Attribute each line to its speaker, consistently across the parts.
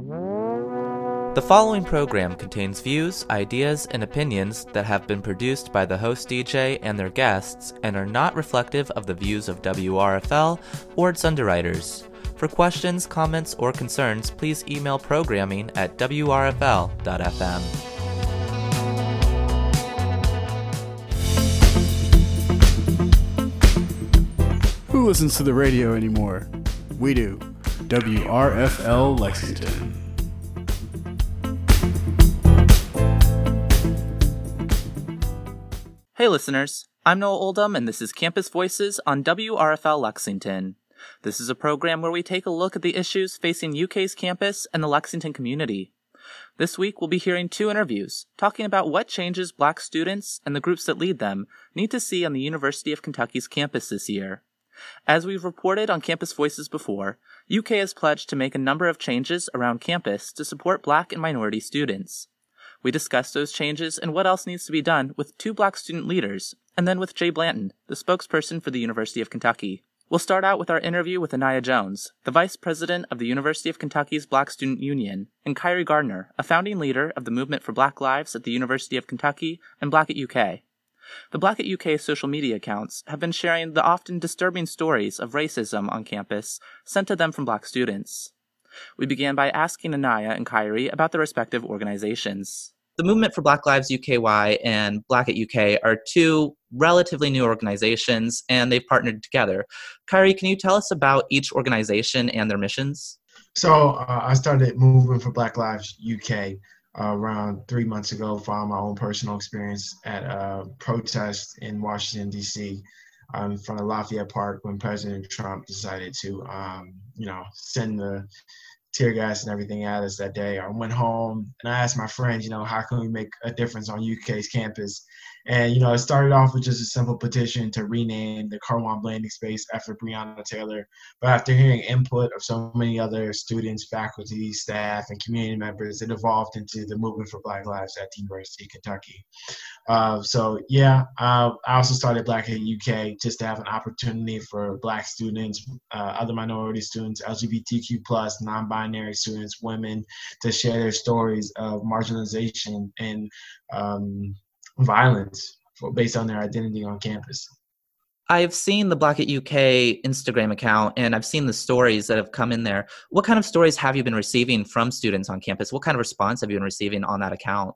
Speaker 1: The following program contains views, ideas, and opinions that have been produced by the host DJ and their guests and are not reflective of the views of WRFL or its underwriters. For questions, comments, or concerns, please email programming at wrfl.fm.
Speaker 2: Who listens to the radio anymore? We do. WRFL Lexington.
Speaker 1: Hey listeners, I'm Noah Oldham and this is Campus Voices on WRFL Lexington. This is a program where we take a look at the issues facing UK's campus and the Lexington community. This week we'll be hearing two interviews talking about what changes black students and the groups that lead them need to see on the University of Kentucky's campus this year. As we've reported on Campus Voices before, UK has pledged to make a number of changes around campus to support black and minority students. We discussed those changes and what else needs to be done with two black student leaders, and then with Jay Blanton, the spokesperson for the University of Kentucky. We'll start out with our interview with Anaya Jones, the vice president of the University of Kentucky's Black Student Union, and Kyrie Gardner, a founding leader of the movement for Black Lives at the University of Kentucky and Black at UK. The Black at UK social media accounts have been sharing the often disturbing stories of racism on campus sent to them from black students. We began by asking Anaya and Kyrie about their respective organizations. The Movement for Black Lives UKY and Black at UK are two relatively new organizations and they've partnered together. Kyrie, can you tell us about each organization and their missions?
Speaker 3: So uh, I started Movement for Black Lives UK around three months ago following my own personal experience at a protest in Washington, D.C. Um, in front of Lafayette Park when President Trump decided to, um, you know, send the tear gas and everything at us that day. I went home and I asked my friends, you know, how can we make a difference on UK's campus? And, you know, it started off with just a simple petition to rename the Kirwan Blanding Space after Breonna Taylor. But after hearing input of so many other students, faculty, staff, and community members, it evolved into the Movement for Black Lives at the University of Kentucky. Uh, so, yeah, uh, I also started Black at UK just to have an opportunity for Black students, uh, other minority students, LGBTQ, plus, non binary students, women to share their stories of marginalization and um, violence for, based on their identity on campus.
Speaker 1: I've seen the Black at UK Instagram account and I've seen the stories that have come in there. What kind of stories have you been receiving from students on campus? What kind of response have you been receiving on that account?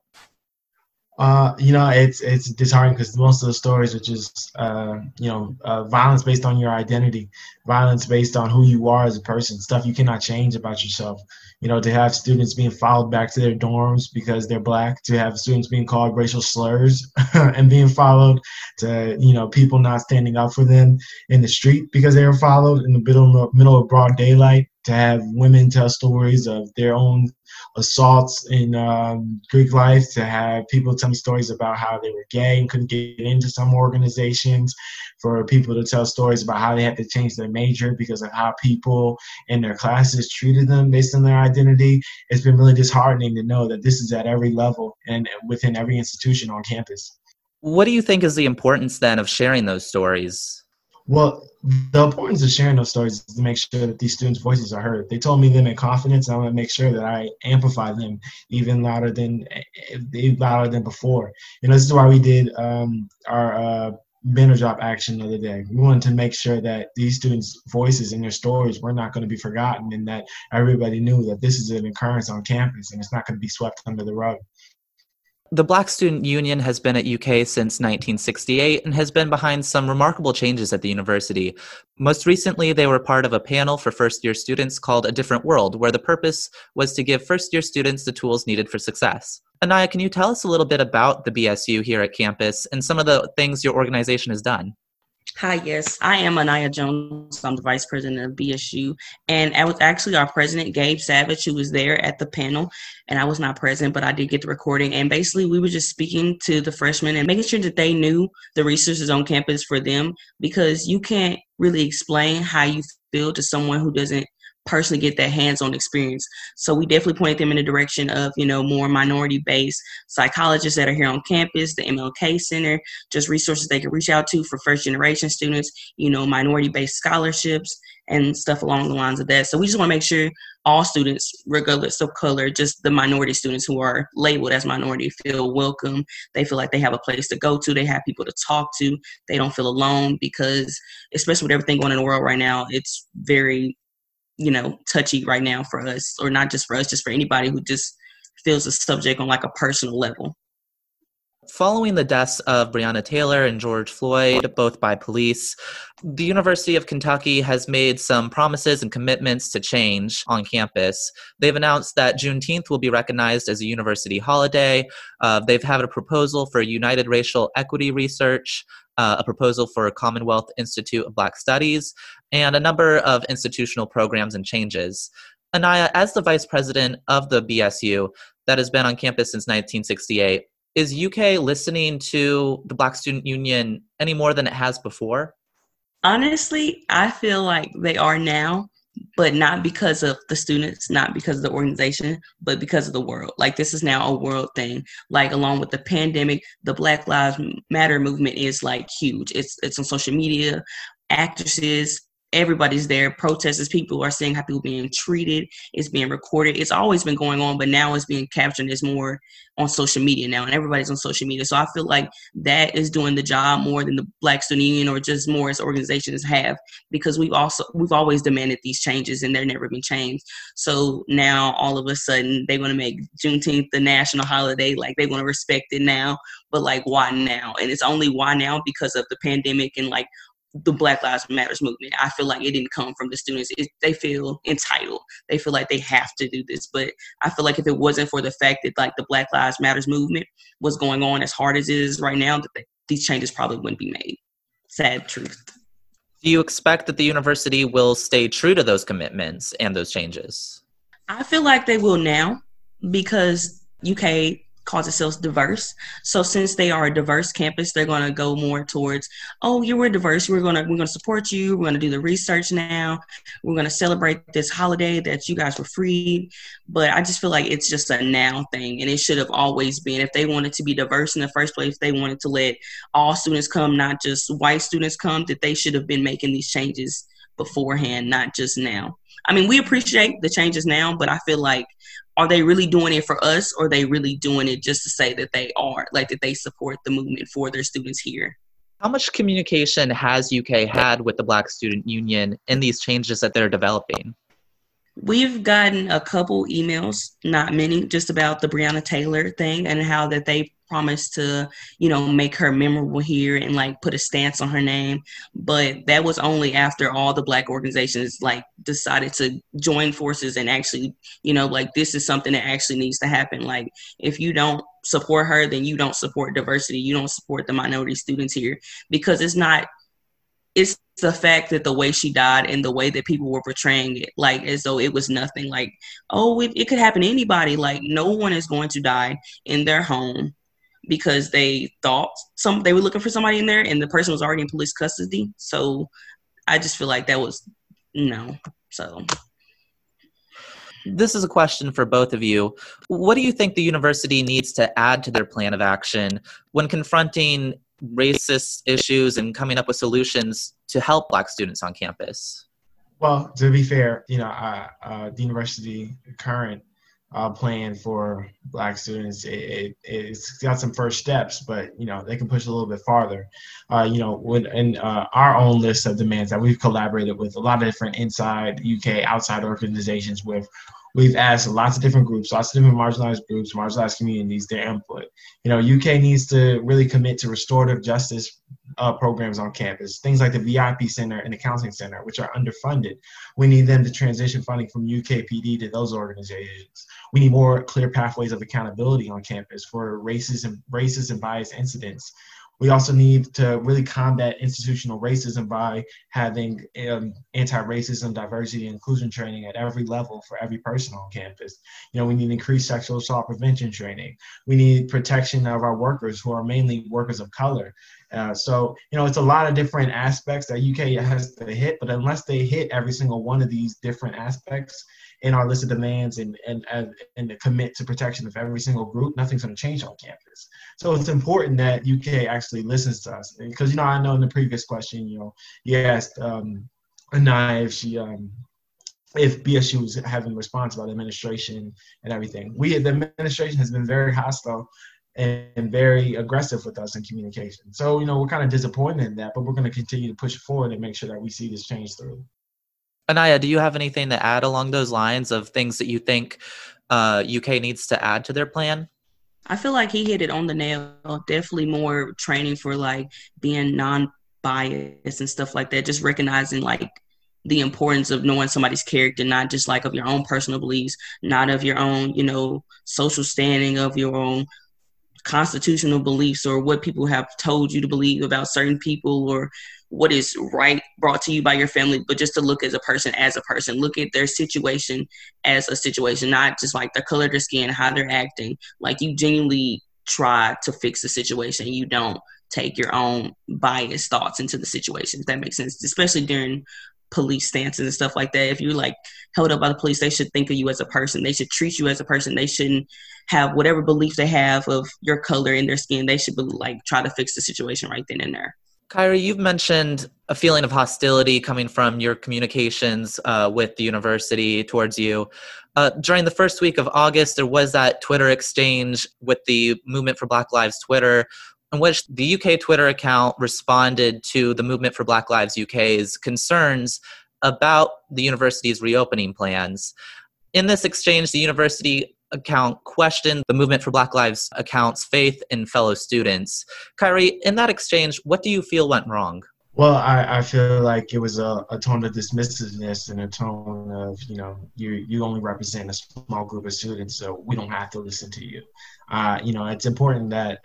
Speaker 3: Uh, you know, it's it's disheartening because most of the stories are just, uh, you know, uh, violence based on your identity, violence based on who you are as a person, stuff you cannot change about yourself. You know, to have students being followed back to their dorms because they're black, to have students being called racial slurs and being followed, to you know, people not standing up for them in the street because they were followed in the middle middle of broad daylight to have women tell stories of their own assaults in um, Greek life, to have people tell me stories about how they were gay and couldn't get into some organizations, for people to tell stories about how they had to change their major because of how people in their classes treated them based on their identity. It's been really disheartening to know that this is at every level and within every institution on campus.
Speaker 1: What do you think is the importance then of sharing those stories?
Speaker 3: Well, the importance of sharing those stories is to make sure that these students' voices are heard. They told me them in confidence, and I want to make sure that I amplify them even louder than louder than before. You know, this is why we did um, our uh, banner drop action the other day. We wanted to make sure that these students' voices and their stories were not going to be forgotten, and that everybody knew that this is an occurrence on campus, and it's not going to be swept under the rug.
Speaker 1: The Black Student Union has been at UK since 1968 and has been behind some remarkable changes at the university. Most recently, they were part of a panel for first year students called A Different World, where the purpose was to give first year students the tools needed for success. Anaya, can you tell us a little bit about the BSU here at campus and some of the things your organization has done?
Speaker 4: Hi, yes, I am Anaya Jones. I'm the vice president of BSU. And I was actually our president, Gabe Savage, who was there at the panel. And I was not present, but I did get the recording. And basically, we were just speaking to the freshmen and making sure that they knew the resources on campus for them because you can't really explain how you feel to someone who doesn't personally get that hands-on experience. So we definitely pointed them in the direction of, you know, more minority-based psychologists that are here on campus, the MLK Center, just resources they can reach out to for first generation students, you know, minority-based scholarships and stuff along the lines of that. So we just want to make sure all students, regardless of color, just the minority students who are labeled as minority feel welcome. They feel like they have a place to go to. They have people to talk to. They don't feel alone because, especially with everything going in the world right now, it's very you know, touchy right now for us, or not just for us, just for anybody who just feels the subject on like a personal level.
Speaker 1: Following the deaths of Breonna Taylor and George Floyd, both by police, the University of Kentucky has made some promises and commitments to change on campus. They've announced that Juneteenth will be recognized as a university holiday. Uh, they've had a proposal for United Racial Equity Research, uh, a proposal for a Commonwealth Institute of Black Studies, and a number of institutional programs and changes. Anaya, as the vice president of the BSU that has been on campus since 1968, is UK listening to the Black Student Union any more than it has before?
Speaker 4: Honestly, I feel like they are now but not because of the students, not because of the organization, but because of the world. Like this is now a world thing. Like along with the pandemic, the Black Lives Matter movement is like huge. It's it's on social media. Actresses, everybody's there. Protesters, people are seeing how people being treated. It's being recorded. It's always been going on, but now it's being captured. It's more on social media now, and everybody's on social media. So I feel like that is doing the job more than the Black Student Union or just more as organizations have, because we've also we've always demanded these changes, and they're never been changed. So now all of a sudden they want to make Juneteenth the national holiday, like they want to respect it now. But like, why now? And it's only why now because of the pandemic and like the Black Lives Matters movement. I feel like it didn't come from the students. It, they feel entitled. They feel like they have to do this. But I feel like if it wasn't for the fact that like the Black Lives Matters movement was going on as hard as it is right now, that these changes probably wouldn't be made. Sad truth.
Speaker 1: Do you expect that the university will stay true to those commitments and those changes?
Speaker 4: I feel like they will now because UK calls itself diverse. So since they are a diverse campus, they're going to go more towards, oh, you were diverse. We're going to we're going to support you. We're going to do the research now. We're going to celebrate this holiday that you guys were freed. But I just feel like it's just a now thing, and it should have always been. If they wanted to be diverse in the first place, they wanted to let all students come, not just white students come. That they should have been making these changes beforehand, not just now. I mean, we appreciate the changes now, but I feel like are they really doing it for us or are they really doing it just to say that they are like that they support the movement for their students here?
Speaker 1: How much communication has uk had with the black student union in these changes that they're developing?
Speaker 4: We've gotten a couple emails not many just about the breonna taylor thing and how that they promised to, you know, make her memorable here and like put a stance on her name. But that was only after all the black organizations like decided to join forces and actually, you know, like this is something that actually needs to happen. Like if you don't support her, then you don't support diversity. You don't support the minority students here because it's not it's the fact that the way she died and the way that people were portraying it, like as though it was nothing, like, oh, it, it could happen to anybody. Like, no one is going to die in their home because they thought some they were looking for somebody in there and the person was already in police custody. So I just feel like that was no. So
Speaker 1: this is a question for both of you. What do you think the university needs to add to their plan of action when confronting racist issues and coming up with solutions to help Black students on campus?
Speaker 3: Well, to be fair, you know, uh, uh, the university current uh, plan for black students it, it, has got some first steps but you know they can push a little bit farther uh, you know when in uh, our own list of demands that we've collaborated with a lot of different inside uk outside organizations with we've asked lots of different groups, lots of different marginalized groups, marginalized communities, their input. You know, UK needs to really commit to restorative justice uh, programs on campus, things like the VIP Center and the Counseling Center, which are underfunded. We need them to transition funding from UKPD to those organizations. We need more clear pathways of accountability on campus for racist and racist and biased incidents We also need to really combat institutional racism by having um, anti-racism, diversity, and inclusion training at every level for every person on campus. You know, we need increased sexual assault prevention training. We need protection of our workers who are mainly workers of color. Uh, so, you know, it's a lot of different aspects that UK has to hit, but unless they hit every single one of these different aspects, in our list of demands and and and, commit to protection of every single group, nothing's going to change on campus. So it's important that UK actually listens to us because you know I know in the previous question, you know, you asked um, Anaya if she um, if BSU was having response about administration and everything. We the administration has been very hostile and very aggressive with us in communication. So, you know, we're kind of disappointed in that, but we're going to continue to push forward and make sure that we see this change through.
Speaker 1: Anaya, do you have anything to add along those lines of things that you think uh, UK needs to add to their plan?
Speaker 4: I feel like he hit it on the nail. Definitely more training for like being non-biased and stuff like that. Just recognizing like the importance of knowing somebody's character, not just like of your own personal beliefs, not of your own, you know, social standing, of your own constitutional beliefs or what people have told you to believe about certain people or what is right brought to you by your family, but just to look as a person as a person, look at their situation as a situation, not just like the color of their skin, how they're acting. Like you genuinely try to fix the situation. You don't take your own biased thoughts into the situation, if that makes sense, especially during police stances and stuff like that. If you're like held up by the police, they should think of you as a person. They should treat you as a person. They shouldn't have whatever belief they have of your color in their skin. They should be, like try to fix the situation right then and there.
Speaker 1: Kyrie, you've mentioned a feeling of hostility coming from your communications uh, with the university towards you. Uh, during the first week of August, there was that Twitter exchange with the Movement for Black Lives Twitter, in which the UK Twitter account responded to the Movement for Black Lives UK's concerns about the university's reopening plans. In this exchange, the university account questioned the Movement for Black Lives account's faith in fellow students. Kyrie, in that exchange, what do you feel went wrong?
Speaker 3: Well, I, I feel like it was a, a tone of dismissiveness and a tone of, you know, you you only represent a small group of students, so we don't have to listen to you. Uh, you know, it's important that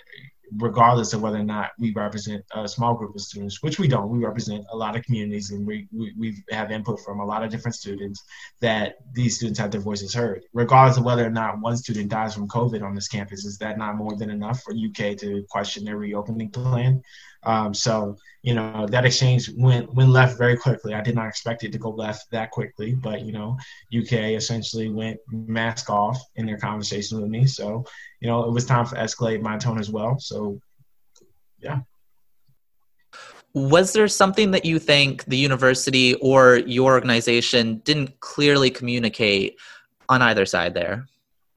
Speaker 3: regardless of whether or not we represent a small group of students, which we don't. We represent a lot of communities and we, we, we have input from a lot of different students that these students have their voices heard. Regardless of whether or not one student dies from COVID on this campus, is that not more than enough for UK to question their reopening plan? Um, so, you know, that exchange went went left very quickly. I did not expect it to go left that quickly, but you know, UK essentially went mask off in their conversation with me. So, you know, it was time to escalate my tone as well. So, yeah.
Speaker 1: Was there something that you think the university or your organization didn't clearly communicate on either side there?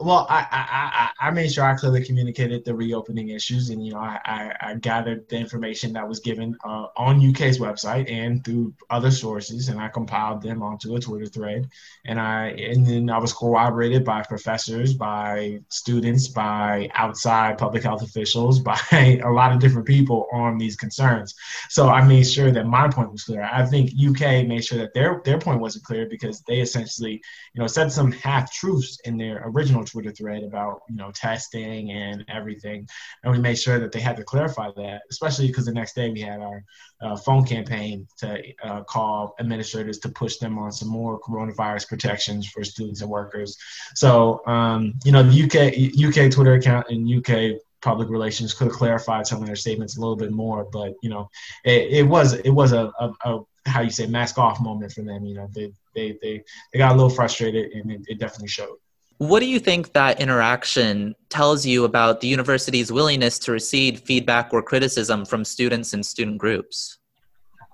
Speaker 3: Well, I, I, I, made sure I clearly communicated the reopening issues, and you know, I, I, I gathered the information that was given uh, on UK's website and through other sources, and I compiled them onto a Twitter thread, and I and then I was corroborated by professors, by students, by outside public health officials, by a lot of different people on these concerns. So I made sure that my point was clear. I think UK made sure that their their point wasn't clear because they essentially, you know, said some half truths in their original Twitter thread about you know testing and everything, and we made sure that they had to clarify that, especially because the next day we had our uh, phone campaign to uh, call administrators to push them on some more coronavirus protections for students and workers. So um, you know the UK UK Twitter account and UK public relations could have clarified some of their statements a little bit more, but you know, it, it was it was a, a, a, how you say mask off moment for them. You know, they they they, they got a little frustrated, and it, it definitely showed.
Speaker 1: What do you think that interaction tells you about the university's willingness to receive feedback or criticism from students and student groups?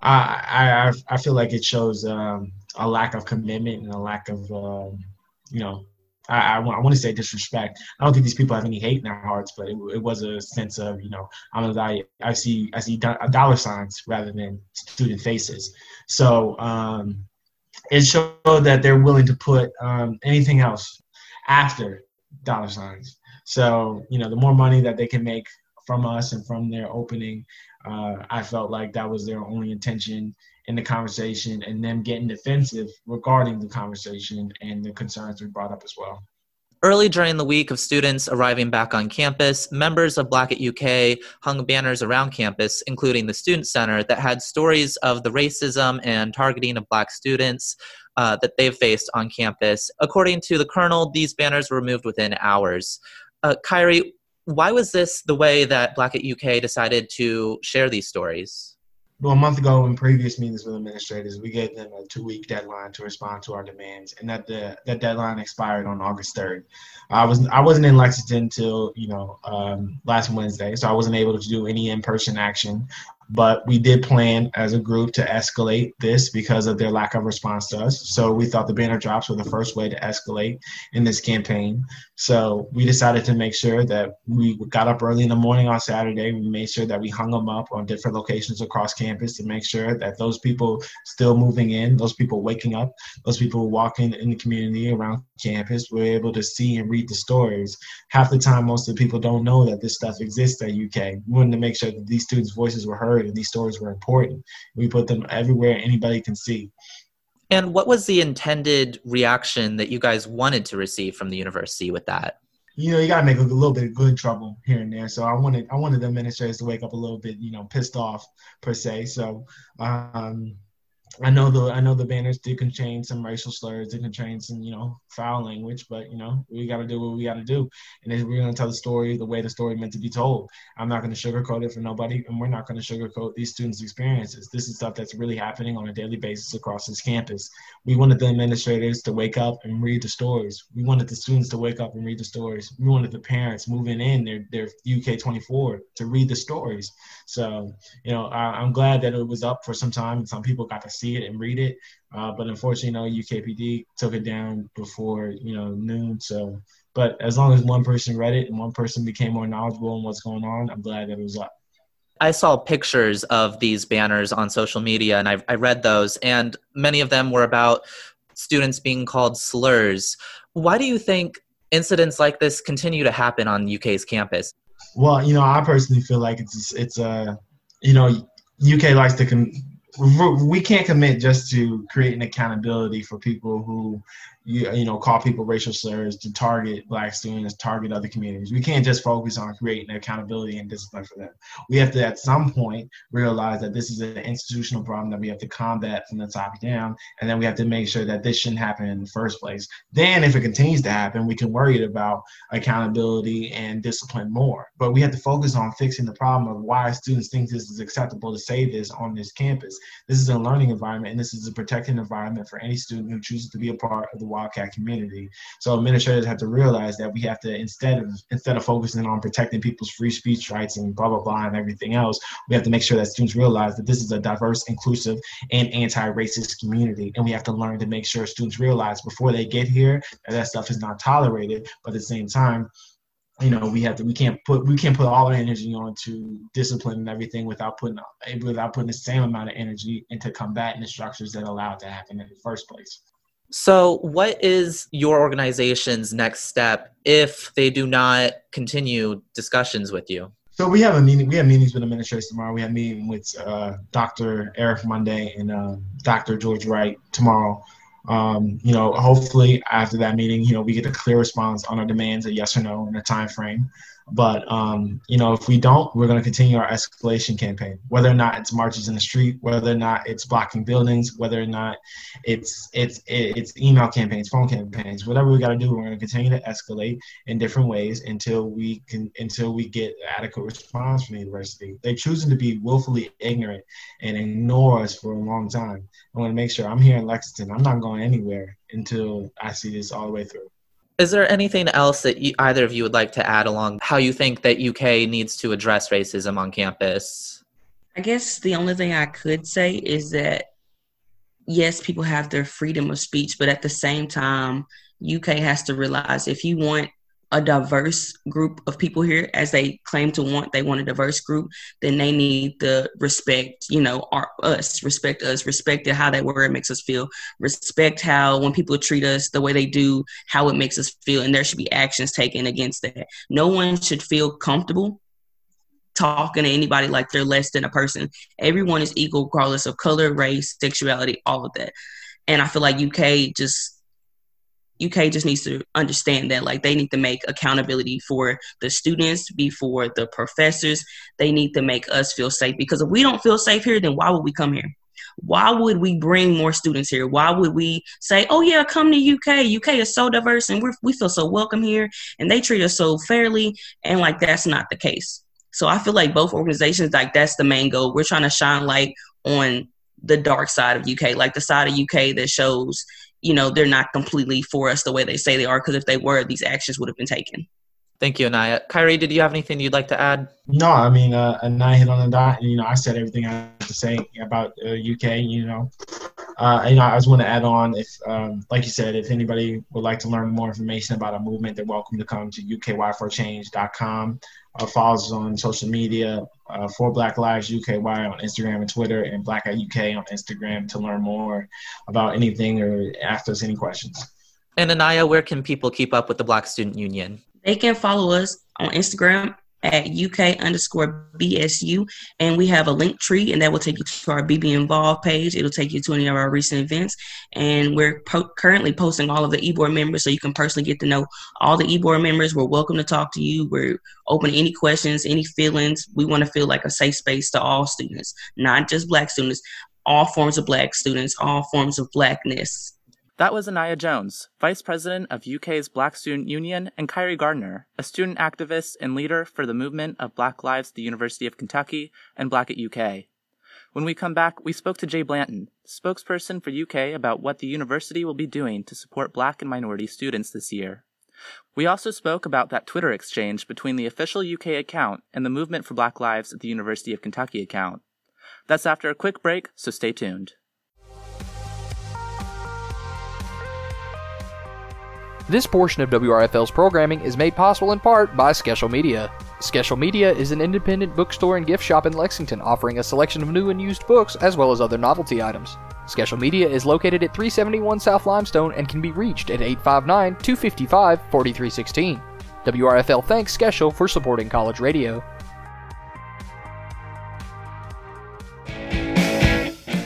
Speaker 3: I I, I feel like it shows um, a lack of commitment and a lack of um, you know I, I, want, I want to say disrespect. I don't think these people have any hate in their hearts, but it, it was a sense of you know I'm a, I see I see dollar signs rather than student faces. So um, it showed that they're willing to put um, anything else after dollar signs. So, you know, the more money that they can make from us and from their opening, uh, I felt like that was their only intention in the conversation and them getting defensive regarding the conversation and the concerns we brought up as well.
Speaker 1: Early during the week of students arriving back on campus, members of Black at UK hung banners around campus, including the Student Center, that had stories of the racism and targeting of Black students uh, that they've faced on campus. According to the Kernel, these banners were removed within hours. Uh, Kyrie, why was this the way that Black at UK decided to share these stories?
Speaker 3: well, a month ago in previous meetings with administrators, we gave them a two-week deadline to respond to our demands, and that the that deadline expired on August third. I was I wasn't in Lexington until you know um, last Wednesday, so I wasn't able to do any in-person action. But we did plan as a group to escalate this because of their lack of response to us. So we thought the banner drops were the first way to escalate in this campaign. So we decided to make sure that we got up early in the morning on Saturday. We made sure that we hung them up on different locations across campus to make sure that those people still moving in, those people waking up, those people walking in the community around campus were able to see and read the stories. Half the time, most of the people don't know that this stuff exists at UK. We wanted to make sure that these students' voices were heard and these stories were important. We put them everywhere anybody can see.
Speaker 1: And what was the intended reaction that you guys wanted to receive from the university with that?
Speaker 3: You know, you gotta make a little bit of good trouble here and there. So I wanted, I wanted the administrators to wake up a little bit, you know, pissed off per se. So um, I know the I know the banners did contain some racial slurs, did contain some you know foul language, but you know we got to do what we got to do, and we're gonna tell the story the way the story meant to be told. I'm not gonna sugarcoat it for nobody, and we're not gonna sugarcoat these students' experiences. This is stuff that's really happening on a daily basis across this campus. We wanted the administrators to wake up and read the stories. We wanted the students to wake up and read the stories. We wanted the parents moving in their their UK 24 to read the stories. So you know I, I'm glad that it was up for some time, and some people got to see it and read it. Uh, but unfortunately, you know, UKPD took it down before you know noon. So, but as long as one person read it and one person became more knowledgeable on what's going on, I'm glad that it was up.
Speaker 1: I saw pictures of these banners on social media, and I, I read those, and many of them were about students being called slurs. Why do you think incidents like this continue to happen on UK's campus?
Speaker 3: Well, you know, I personally feel like it's it's a uh, you know UK likes to con- we can't commit just to creating accountability for people who you, you know call people racial slurs to target black students target other communities. We can't just focus on creating accountability and discipline for them. We have to at some point realize that this is an institutional problem that we have to combat from the top down and then we have to make sure that this shouldn't happen in the first place. Then if it continues to happen we can worry about accountability and discipline more. But we have to focus on fixing the problem of why students think this is acceptable to say this on this campus. This is a learning environment and this is a protected environment for any student who chooses to be a part of the Wildcat community. So administrators have to realize that we have to instead of instead of focusing on protecting people's free speech rights and blah blah blah and everything else, we have to make sure that students realize that this is a diverse, inclusive, and anti-racist community, and we have to learn to make sure students realize before they get here that that stuff is not tolerated. But at the same time, you know we have to we can't put we can't put all our energy onto discipline and everything without putting without putting the same amount of energy into combating the structures that allow it to happen in the first place
Speaker 1: so, what is your organization's next step if they do not continue discussions with you?
Speaker 3: So we have a meeting. We have meetings with administrators tomorrow. We have a meeting with uh, Dr. Eric Monday and uh, Dr. George Wright tomorrow. Um, you know, hopefully after that meeting, you know, we get a clear response on our demands, a yes or no, in a time frame. But um, you know, if we don't, we're going to continue our escalation campaign. Whether or not it's marches in the street, whether or not it's blocking buildings, whether or not it's it's it's email campaigns, phone campaigns, whatever we got to do, we're going to continue to escalate in different ways until we can until we get adequate response from the university. They're choosing to be willfully ignorant and ignore us for a long time. I want to make sure I'm here in Lexington. I'm not going anywhere until I see this all the way through.
Speaker 1: Is there anything else that you, either of you would like to add along how you think that UK needs to address racism on campus?
Speaker 4: I guess the only thing I could say is that yes, people have their freedom of speech, but at the same time, UK has to realize if you want a diverse group of people here. As they claim to want they want a diverse group then they need the respect you know our us respect us respect how that word makes us feel respect how when people treat us the way they do how it makes us feel and there should be actions taken against that. No one should feel comfortable talking to anybody like they're less than a person. Everyone is equal regardless of color race sexuality all of that. And i feel like uk just UK just needs to understand that like they need to make accountability for the students, before the professors. They need to make us feel safe because if we don't feel safe here, then why would we come here? Why would we bring more students here? Why would we say, "Oh yeah, come to UK. UK is so diverse and we we feel so welcome here and they treat us so fairly." And like that's not the case. So I feel like both organizations like that's the main goal. We're trying to shine light on the dark side of UK, like the side of UK that shows you know, they're not completely for us the way they say they are. Because if they were, these actions would have been taken.
Speaker 1: Thank you, Anaya. Kyrie, did you have anything you'd like to add?
Speaker 3: No, I mean, uh, Anaya hit on the dot. And, you know, I said everything I had to say about uh, UK. You know, uh, you know, I just want to add on if, um, like you said, if anybody would like to learn more information about our movement, they're welcome to come to ukY4Change.com. Uh, follow us on social media uh, for Black Lives UKY on Instagram and Twitter, and Black at UK on Instagram to learn more about anything or ask us any questions.
Speaker 1: And Anaya, where can people keep up with the Black Student Union?
Speaker 4: They can follow us on Instagram at UK underscore BSU. And we have a link tree, and that will take you to our BBNvolved page. It'll take you to any of our recent events. And we're po- currently posting all of the eBoard members so you can personally get to know all the eBoard members. We're welcome to talk to you. We're open to any questions, any feelings. We want to feel like a safe space to all students, not just Black students, all forms of Black students, all forms of Blackness.
Speaker 1: That was Anaya Jones, Vice President of UK's Black Student Union, and Kyrie Gardner, a student activist and leader for the movement of Black Lives at the University of Kentucky and Black at UK. When we come back, we spoke to Jay Blanton, spokesperson for UK, about what the university will be doing to support black and minority students this year. We also spoke about that Twitter exchange between the official UK account and the Movement for Black Lives at the University of Kentucky account. That's after a quick break, so stay tuned.
Speaker 5: This portion of WRFL's programming is made possible in part by Sqecial Media. Sqecial Media is an independent bookstore and gift shop in Lexington offering a selection of new and used books as well as other novelty items. Sqecial Media is located at 371 South Limestone and can be reached at 859 255 4316. WRFL thanks Sqecial for supporting college radio.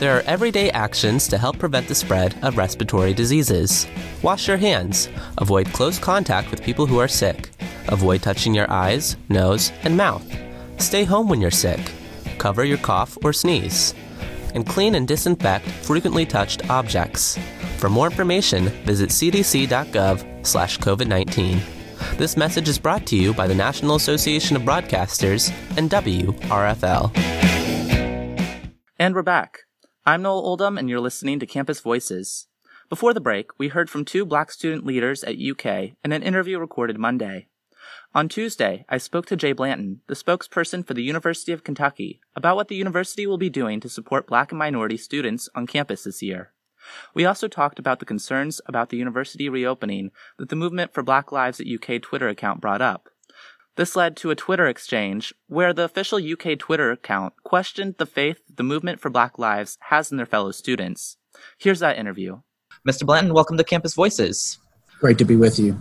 Speaker 6: There are everyday actions to help prevent the spread of respiratory diseases. Wash your hands. Avoid close contact with people who are sick. Avoid touching your eyes, nose, and mouth. Stay home when you're sick. Cover your cough or sneeze. And clean and disinfect frequently touched objects. For more information, visit cdc.gov/covid19. This message is brought to you by the National Association of Broadcasters and WRFL.
Speaker 1: And we're back. I'm Noah Oldham, and you're listening to Campus Voices. Before the break, we heard from two black student leaders at UK in an interview recorded Monday. On Tuesday, I spoke to Jay Blanton, the spokesperson for the University of Kentucky, about what the university will be doing to support black and minority students on campus this year. We also talked about the concerns about the university reopening that the Movement for Black Lives at UK Twitter account brought up. This led to a Twitter exchange where the official UK Twitter account questioned the faith the Movement for Black Lives has in their fellow students. Here's that interview. Mr. Blanton, welcome to Campus Voices.
Speaker 7: Great to be with you.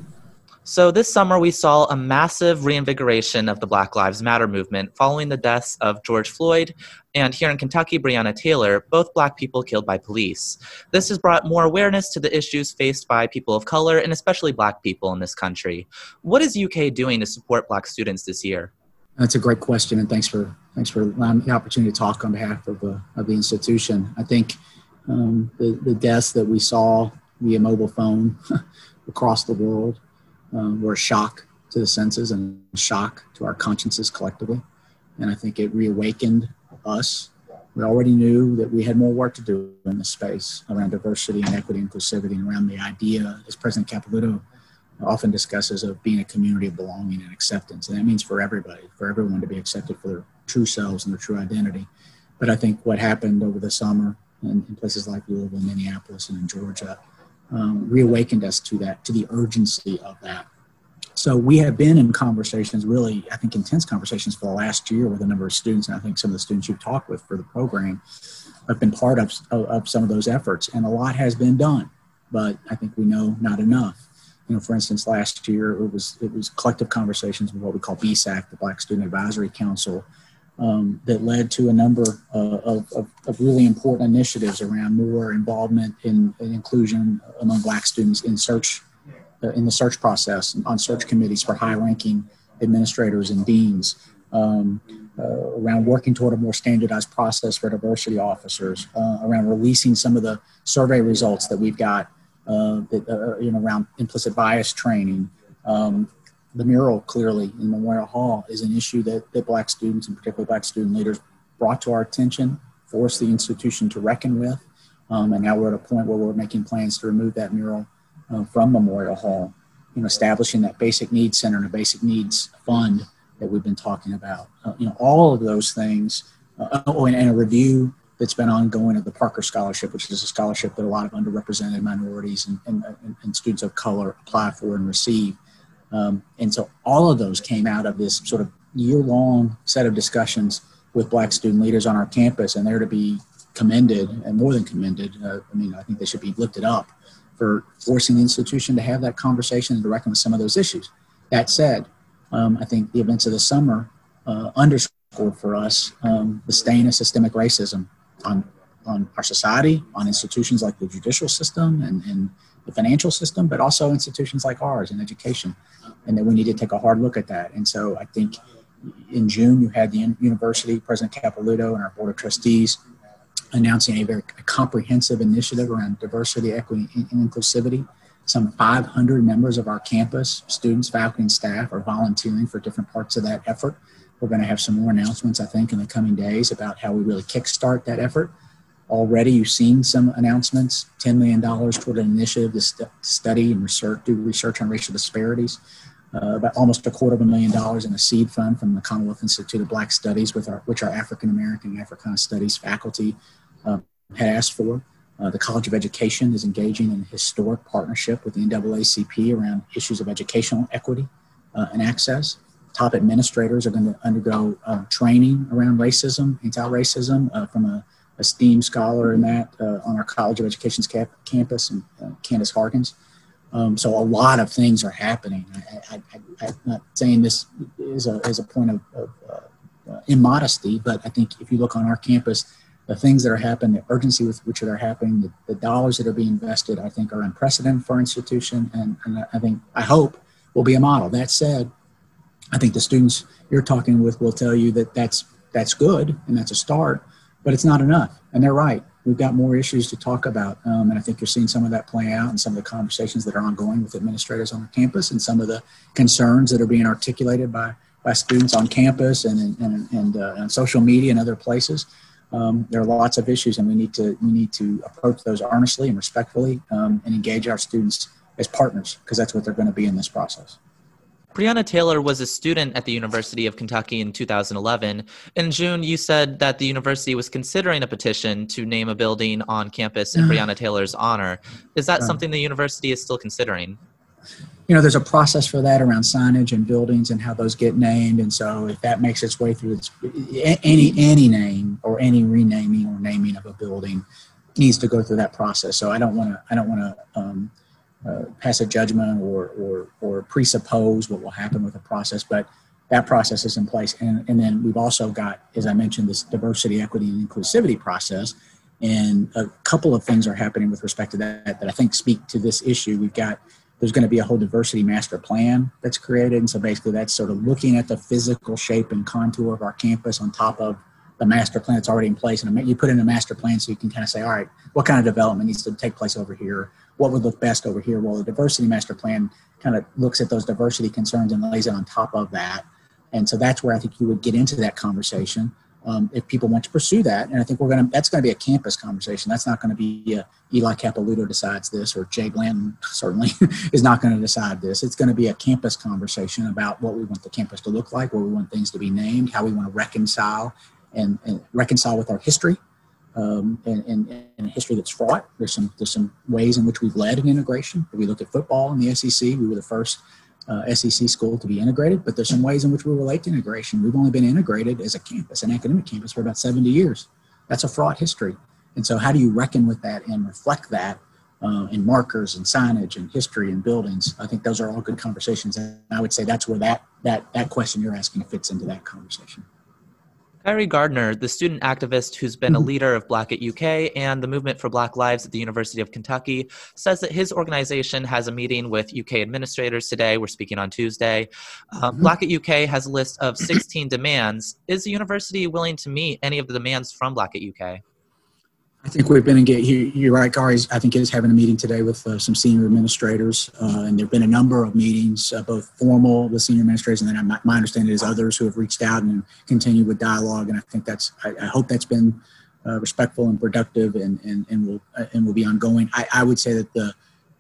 Speaker 1: So, this summer we saw a massive reinvigoration of the Black Lives Matter movement following the deaths of George Floyd and here in Kentucky, Breonna Taylor, both black people killed by police. This has brought more awareness to the issues faced by people of color and especially black people in this country. What is UK doing to support black students this year?
Speaker 7: That's a great question, and thanks for thanks for the opportunity to talk on behalf of the, of the institution. I think um, the, the deaths that we saw via mobile phone across the world um, were a shock to the senses and a shock to our consciences collectively. And I think it reawakened us. We already knew that we had more work to do in this space around diversity and equity inclusivity and around the idea, as President Capilouto often discusses, of being a community of belonging and acceptance. And that means for everybody, for everyone to be accepted for their true selves and their true identity. But I think what happened over the summer in, in places like Louisville, Minneapolis, and in Georgia um, reawakened us to that, to the urgency of that. So we have been in conversations, really, I think intense conversations for the last year with a number of students, and I think some of the students you've talked with for the program have been part of, of, some of those efforts, and a lot has been done, but I think we know not enough. You know, for instance, last year it was it was collective conversations with what we call BSAC, the Black Student Advisory Council, um, that led to a number uh, of, of, of, really important initiatives around more involvement in, in, inclusion among Black students in search uh, in the search process on search committees for high-ranking administrators and deans. Um, uh, around working toward a more standardized process for diversity officers, uh, around releasing some of the survey results that we've got uh, that, uh, you know, around implicit bias training. Um, the mural clearly in Memorial Hall is an issue that, that black students and particularly black student leaders brought to our attention, forced the institution to reckon with. Um, and now we're at a point where we're making plans to remove that mural uh, from Memorial Hall, you know, establishing that basic needs center and a basic needs fund that we've been talking about. Uh, you know, all of those things. Uh, oh, and, and, a review that's been ongoing of the Parker Scholarship, which is a scholarship that a lot of underrepresented minorities and, and, and students of color apply for and receive. Um, and so all of those came out of this sort of year-long set of discussions with Black student leaders on our campus, and they're to be commended and more than commended. Uh, I mean, I think they should be lifted up for forcing the institution to have that conversation and to reckon with some of those issues. That said, um, I think the events of the summer uh, underscored for us um, the stain of systemic racism on, on our society, on institutions like the judicial system and, and the financial system, but also institutions like ours in education, and that we need to take a hard look at that. And so I think in June, you had the university, President Capilouto, and our board of trustees announcing a very comprehensive initiative around diversity, equity, and inclusivity some 500 members of our campus, students, faculty, and staff, are volunteering for different parts of that effort. We're going to have some more announcements, I think, in the coming days about how we really kickstart that effort. Already, you've seen some announcements $10 million toward an initiative to st- study and research, do research on racial disparities. Uh, about almost a quarter of a million dollars in a seed fund from the Commonwealth Institute of Black Studies, with our, which our African American and Africana Studies faculty uh, had asked for. Uh, the College of Education is engaging in a historic partnership with the NAACP around issues of educational equity uh, and access. Top administrators are going to undergo uh, training around racism, anti-racism, uh, from a, a STEAM scholar in that uh, on our College of Education's cap- campus, and uh, Candice Hargons. Um, so a lot of things are happening. I, am not saying this is a, is a point of, of immodesty, but I think if you look on our campus, the things that are happening, the urgency with which they're happening, the, the, dollars that are being invested, I think are unprecedented for our institution. And, and I think, I hope, will be a model. That said, I think the students you're talking with will tell you that that's, that's good and that's a start, but it's not enough. And they're right. We've got more issues to talk about. Um, and I think you're seeing some of that play out in some of the conversations that are ongoing with administrators on campus and some of the concerns that are being articulated by, by students on campus and, and, and, uh, on social media and other places um, there are lots of issues, and we need to we need to approach those honestly and respectfully, um, and engage our students as partners because that's what they're going to be in this process.
Speaker 1: Breonna Taylor was a student at the University of Kentucky in 2011. In June, you said that the university was considering a petition to name a building on campus in Breonna Taylor's honor. Is that something the university is still considering?
Speaker 7: you know, there's a process for that around signage and buildings and how those get named. And so if that makes its way through its, any, any name or any renaming or naming of a building needs to go through that process. So I don't want to, I don't want to um, uh, pass a judgment or, or, or presuppose what will happen with the process, but that process is in place. And, and then we've also got, as I mentioned, this diversity, equity, and inclusivity process. And a couple of things are happening with respect to that that I think speak to this issue. We've got there's going to be a whole diversity master plan that's created. And so basically, that's sort of looking at the physical shape and contour of our campus on top of the master plan that's already in place. And you put in a master plan so you can kind of say, all right, what kind of development needs to take place over here? What would look best over here? Well, the diversity master plan kind of looks at those diversity concerns and lays it on top of that. And so that's where I think you would get into that conversation um, if people want to pursue that. And I think we're going to, that's going to be a campus conversation. That's not going to be a, Eli Capilouto decides this or Jay Blanton certainly is not going to decide this. It's going to be a campus conversation about what we want the campus to look like, where we want things to be named, how we want to reconcile and, and reconcile with our history. Um, and, and, and history that's fraught. There's some there's some ways in which we've led an integration. If we look at football in the SEC, we were the first uh, SEC school to be integrated, but there's some ways in which we relate to integration. We've only been integrated as a campus, an academic campus, for about 70 years. That's a fraught history. And so, how do you reckon with that and reflect that uh, in markers and signage and history and buildings? I think those are all good conversations. And I would say that's where that, that, that question you're asking fits into that conversation.
Speaker 1: Kyrie Gardner, the student activist who's been a
Speaker 7: Mhm.
Speaker 1: leader of Black at UK and the movement for Black Lives at the University of Kentucky, says that his organization has a meeting with UK administrators today. We're speaking on Tuesday. Uh,
Speaker 7: Mhm.
Speaker 1: Black at UK has a list of 16 demands. Is the university willing to meet any of the demands from Black at UK?
Speaker 7: I think we've been engaged. You, you're right, Kyrie. I think is having a meeting today with uh, some senior administrators, uh, and there've been a number of meetings, uh, both formal with senior administrators, and then my, my understanding is others who have reached out and continue with dialogue. And I think that's, I, I hope that's been uh, respectful and productive, and and and will uh, and will be ongoing. I, I would say that the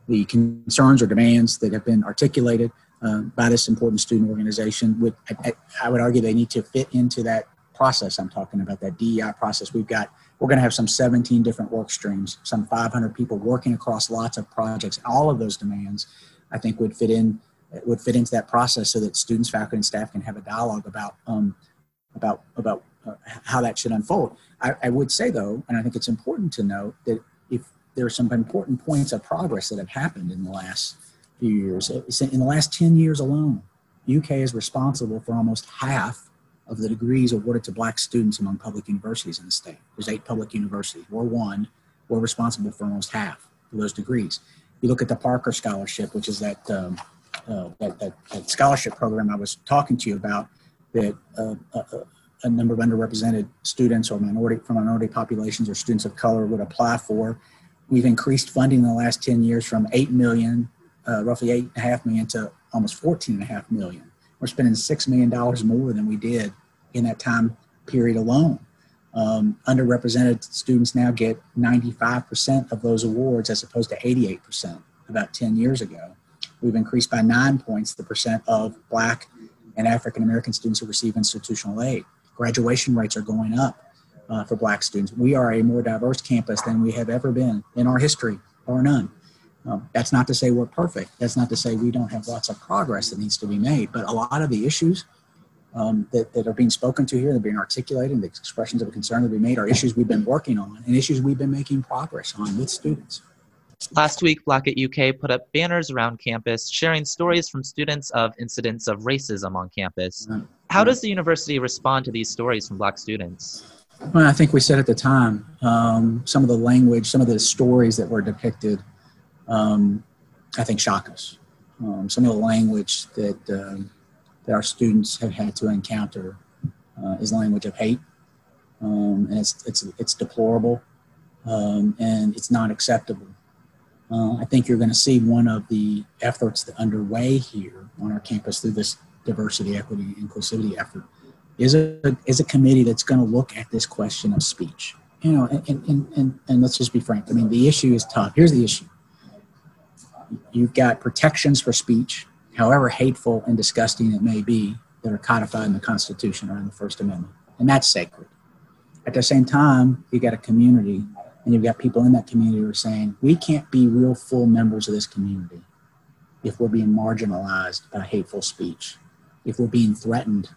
Speaker 7: the concerns or demands that have been articulated uh, by this important student organization would, I, I would argue, they need to fit into that process I'm talking about, that DEI process. We've got we're going to have some 17 different work streams, some 500 people working across lots of projects. All of those demands, I think, would fit in would fit into that process so that students, faculty, and staff can have a dialogue about um, about about uh, how that should unfold. I, I would say though, and I think it's important to note that if there are some important points of progress that have happened in the last few years, in the last 10 years alone, UK is responsible for almost half of the degrees awarded to black students among public universities in the state. There's eight public universities. We're one. We're responsible for almost half of those degrees. You look at the Parker Scholarship, which is that, um, uh, that, that, that, scholarship program I was talking to you about, that uh, a, a, number of underrepresented students or minority from minority populations or students of color would apply for. We've increased funding in the last 10 years from 8 million, uh, roughly eight and a half million to almost 14 and a half million. We're spending $6 million more than we did in that time period alone. Um, underrepresented students now get 95% of those awards as opposed to 88% about 10 years ago. We've increased by nine points the percent of Black and African American students who receive institutional aid. Graduation rates are going up uh, for Black students. We are a more diverse campus than we have ever been in our history, or none. Um, that's not to say we're perfect. That's not to say we don't have lots of progress that needs to be made. But a lot of the issues um, that, that are being spoken to here, that are being articulated, and the expressions of concern that we made are issues we've been working on and issues we've been making progress on with students.
Speaker 1: Last week, Black at UK put up banners around campus sharing stories from students of incidents of racism on campus. How does the university respond to these stories from Black students?
Speaker 7: Well, I think we said at the time, um, some of the language, some of the stories that were depicted, um, I think shock us. Um, some of the language that um, that our students have had to encounter uh, is language of hate, um, and it's it's it's deplorable, um, and it's not acceptable. Uh, I think you're going to see one of the efforts that underway here on our campus through this diversity, equity, inclusivity effort is a is a committee that's going to look at this question of speech. You know, and and, and and let's just be frank. I mean, the issue is tough. Here's the issue. You've got protections for speech however hateful and disgusting it may be, that are codified in the Constitution or in the First Amendment. And that's sacred. At the same time, you've got a community, and you've got people in that community who are saying, we can't be real full members of this community if we're being marginalized by hateful speech, if we're being threatened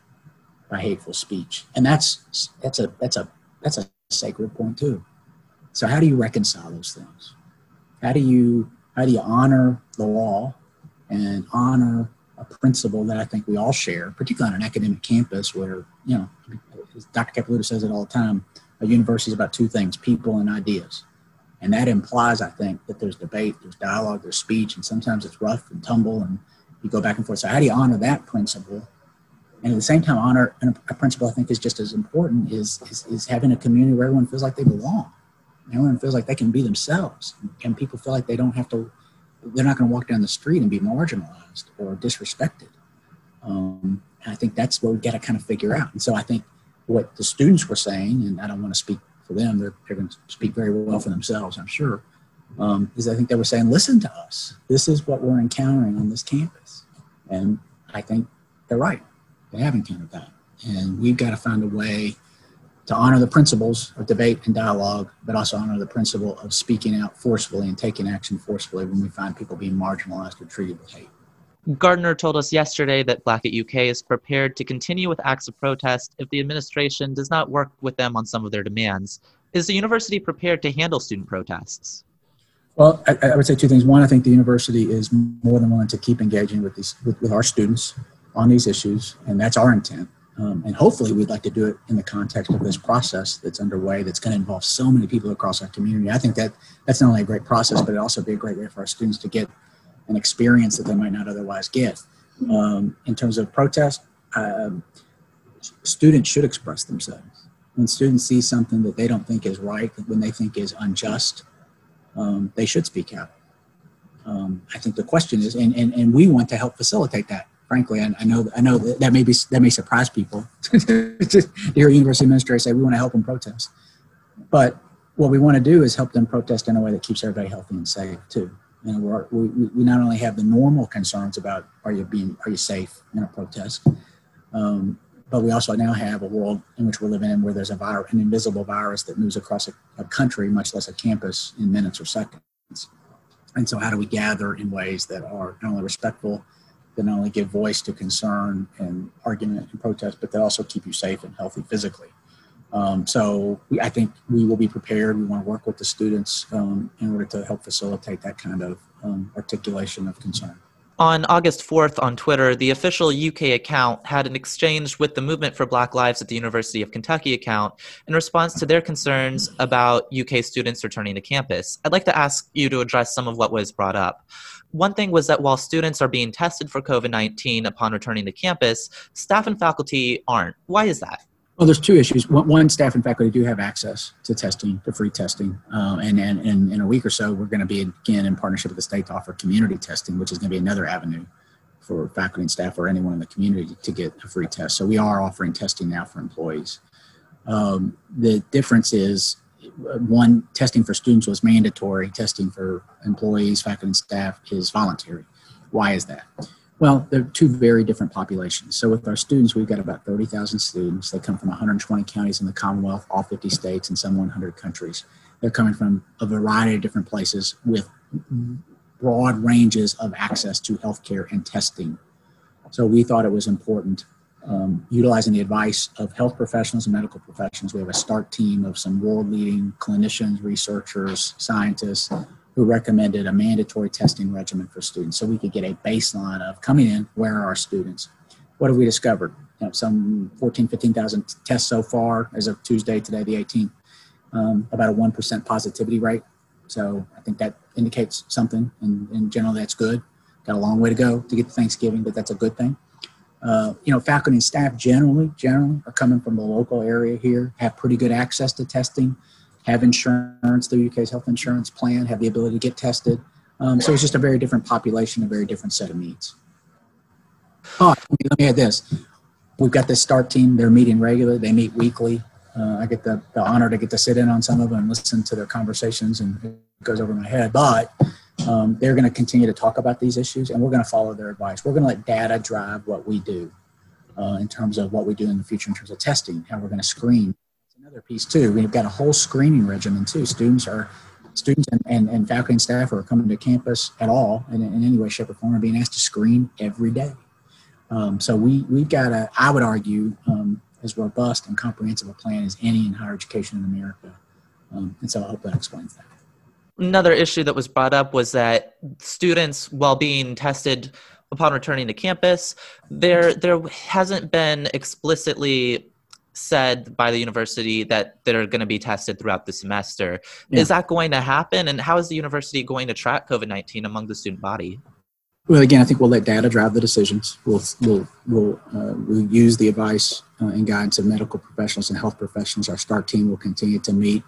Speaker 7: by hateful speech. And that's that's a that's a that's a sacred point too. So how do you reconcile those things? How do you how do you honor the law and honor a principle that I think we all share, particularly on an academic campus where, you know, Dr. Capilouto says it all the time, a university is about two things, people and ideas. And that implies, I think, that there's debate, there's dialogue, there's speech, and sometimes it's rough and tumble and you go back and forth. So how do you honor that principle? And at the same time, honor a principle I think is just as important is, is, is having a community where everyone feels like they belong. Everyone feels like they can be themselves and people feel like they don't have to they're not going to walk down the street and be marginalized or disrespected. Um, and I think that's what we got to kind of figure out. And so I think what the students were saying, and I don't want to speak for them, they're, they're going to speak very well for themselves, I'm sure, um, is I think they were saying, listen to us. This is what we're encountering on this campus. And I think they're right. They have encountered that. And we've got to find a way to honor the principles of debate and dialogue, but also honor the principle of speaking out forcefully and taking action forcefully when we find people being marginalized or treated with hate.
Speaker 1: Gardner told us yesterday that Black at UK is prepared to continue with acts of protest if the administration does not work with them on some of their demands. Is the university prepared to handle student protests?
Speaker 7: Well, I, I would say two things. One, I think the university is more than willing to keep engaging with these with, with our students on these issues, and that's our intent. Um, and hopefully, we'd like to do it in the context of this process that's underway that's going to involve so many people across our community. I think that that's not only a great process, but it also be a great way for our students to get an experience that they might not otherwise get. Um, in terms of protest, um, students should express themselves. When students see something that they don't think is right, when they think is unjust, um, they should speak out. Um, I think the question is, and, and, and we want to help facilitate that frankly, I, I, know I know that, that may be that may surprise people to hear university administrator say we want to help them protest. But what we want to do is help them protest in a way that keeps everybody healthy and safe too. And we we not only have the normal concerns about are you being are you safe in a protest, um, but we also now have a world in which we're living in where there's a virus, an invisible virus that moves across a, a country, much less a campus, in minutes or seconds. And so, how do we gather in ways that are not only respectful that not only give voice to concern and argument and protest, but that also keep you safe and healthy physically. Um, so we, I think we will be prepared. We want to work with the students um, in order to help facilitate that kind of um, articulation of concern.
Speaker 1: On August 4th on Twitter, the official UK account had an exchange with the Movement for Black Lives at the University of Kentucky account in response to their concerns about UK students returning to campus. I'd like to ask you to address some of what was brought up. One thing was that while students are being tested for COVID 19 upon returning to campus, staff and faculty aren't. Why is that?
Speaker 7: Well, there's two issues. One, staff and faculty do have access to testing, to free testing. Uh, and, and, and in a week or so, we're going to be again in partnership with the state to offer community testing, which is going to be another avenue for faculty and staff or anyone in the community to get a free test. So we are offering testing now for employees. Um, the difference is one, testing for students was mandatory, testing for employees, faculty, and staff is voluntary. Why is that? Well, they're two very different populations. So with our students, we've got about 30,000 students. They come from 120 counties in the Commonwealth, all 50 states, and some 100 countries. They're coming from a variety of different places with broad ranges of access to healthcare and testing. So we thought it was important, um, utilizing the advice of health professionals and medical professionals. We have a START team of some world leading clinicians, researchers, scientists who recommended a mandatory testing regimen for students so we could get a baseline of coming in, where are our students? What have we discovered? You know, some 14, 15,000 tests so far as of Tuesday, today, the 18th, um, about a 1% positivity rate. So I think that indicates something, and, and generally that's good. Got a long way to go to get to Thanksgiving, but that's a good thing. Uh, you know, faculty and staff generally, generally are coming from the local area here, have pretty good access to testing have insurance through UK's health insurance plan, have the ability to get tested. Um, so it's just a very different population, a very different set of needs. Oh, let me, add this. We've got this START team. They're meeting regularly. They meet weekly. Uh, I get the, the honor to get to sit in on some of them and listen to their conversations, and it goes over my head. But um, they're going to continue to talk about these issues, and we're going to follow their advice. We're going to let data drive what we do uh, in terms of what we do in the future in terms of testing, how we're going to screen piece too. We've got a whole screening regimen too. Students are students and, and, and faculty and staff are coming to campus at all in, in any way, shape, or form are being asked to screen every day. Um, so we we've got a I would argue um, as robust and comprehensive a plan as any in higher education in America. Um, and so I hope that explains that.
Speaker 1: Another issue that was brought up was that students, while being tested upon returning to campus, there there hasn't been explicitly said by the university that they're going to be tested throughout the semester. Yeah. Is that going to happen? And how is the university going to track COVID 19 among the student body?
Speaker 7: Well, again, I think we'll let data drive the decisions. We'll, we'll, we'll, uh, we'll use the advice uh, and guidance of medical professionals and health professionals. Our START team will continue to meet.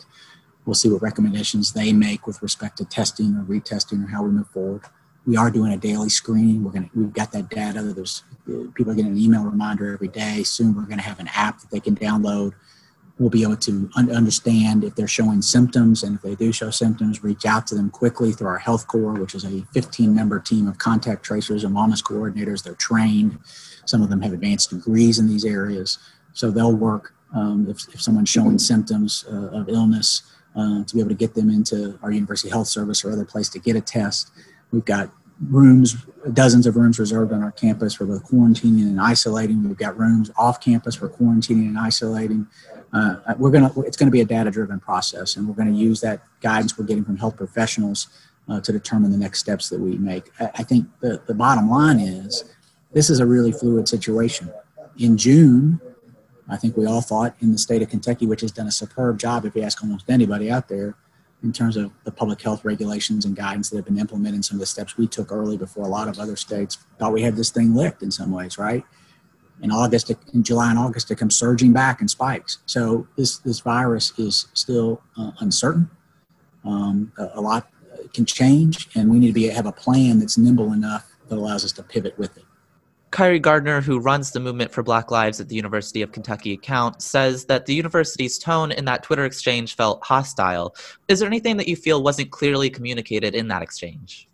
Speaker 7: We'll see what recommendations they make with respect to testing or retesting or how we move forward we are doing a daily screening. We're gonna we've got that data. There's people are getting an email reminder every day. Soon we're to have an app that they can download. We'll be able to un- understand if they're showing symptoms, and if they do show symptoms, reach out to them quickly through our Health Corps, which is a 15-member team of contact tracers and wellness coordinators. They're trained. Some of them have advanced degrees in these areas, so they'll work um, if, if someone's showing symptoms uh, of illness uh, to be able to get them into our university health service or other place to get a test. We've got rooms, dozens of rooms reserved on our campus for both quarantining and isolating. We've got rooms off campus for quarantining and isolating. Uh, we're gonna, it's gonna be a data-driven process, and we're gonna use that guidance we're getting from health professionals uh, to determine the next steps that we make. I, I think the, the bottom line is this is a really fluid situation. In June, I think we all thought in the state of Kentucky, which has done a superb job, if you ask almost anybody out there, in terms of the public health regulations and guidance that have been implemented, some of the steps we took early before a lot of other states thought we had this thing licked in some ways, right? In August, in July and August, it comes surging back in spikes. So this this virus is still uh, uncertain. Um, a, a lot can change, and we need to be have a plan that's nimble enough that allows us to pivot with it.
Speaker 1: Kyrie Gardner, who runs the Movement for Black Lives at the University of Kentucky account, says that the university's tone in that Twitter exchange felt hostile. Is there anything that you feel wasn't clearly communicated in that exchange?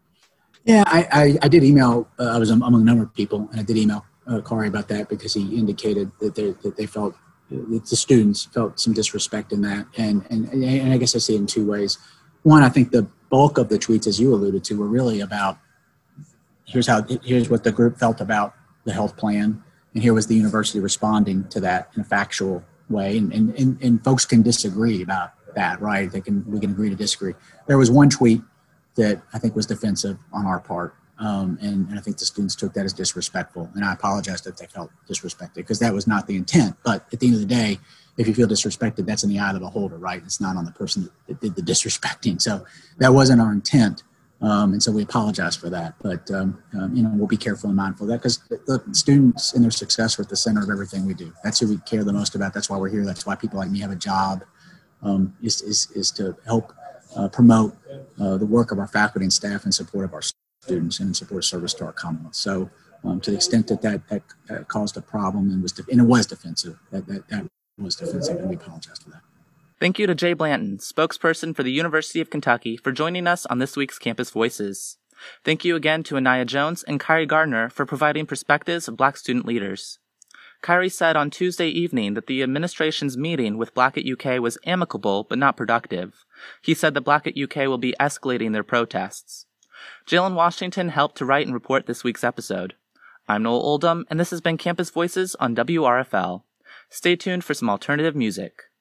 Speaker 7: Yeah, I, I, I did email, uh, I was among a number of people, and I did email uh, about that because he indicated that they, that they felt, that the students felt some disrespect in that. And, and, and I guess I see it in two ways. One, I think the bulk of the tweets, as you alluded to, were really about here's how, here's what the group felt about the health plan. And here was the university responding to that in a factual way. And, and, and, and folks can disagree about that, right? They can, we can agree to disagree. There was one tweet that I think was defensive on our part. Um, and, and I think the students took that as disrespectful. And I apologize if they felt disrespected because that was not the intent. But at the end of the day, if you feel disrespected, that's in the eye of the beholder, right? It's not on the person that did the disrespecting. So that wasn't our intent. Um, and so we apologize for that. But, um, um, you know, we'll be careful and mindful of that because the students and their success are at the center of everything we do. That's who we care the most about. That's why we're here. That's why people like me have a job um, is, is, is to help uh, promote uh, the work of our faculty and staff in support of our students and in support of service to our Commonwealth. So um, to the extent that that, that, that caused a problem and was, and it was defensive, that, that, that was defensive and we apologize for that.
Speaker 1: Thank you to Jay Blanton, spokesperson for the University of Kentucky, for joining us on this week's Campus Voices. Thank you again to Anaya Jones and Kyrie Gardner for providing perspectives of black student leaders. Kyrie said on Tuesday evening that the administration's meeting with Black at UK was amicable but not productive. He said that Black at UK will be escalating their protests. Jalen Washington helped to write and report this week's episode. I'm Noah Oldham, and this has been Campus Voices on WRFL. Stay tuned for some alternative music.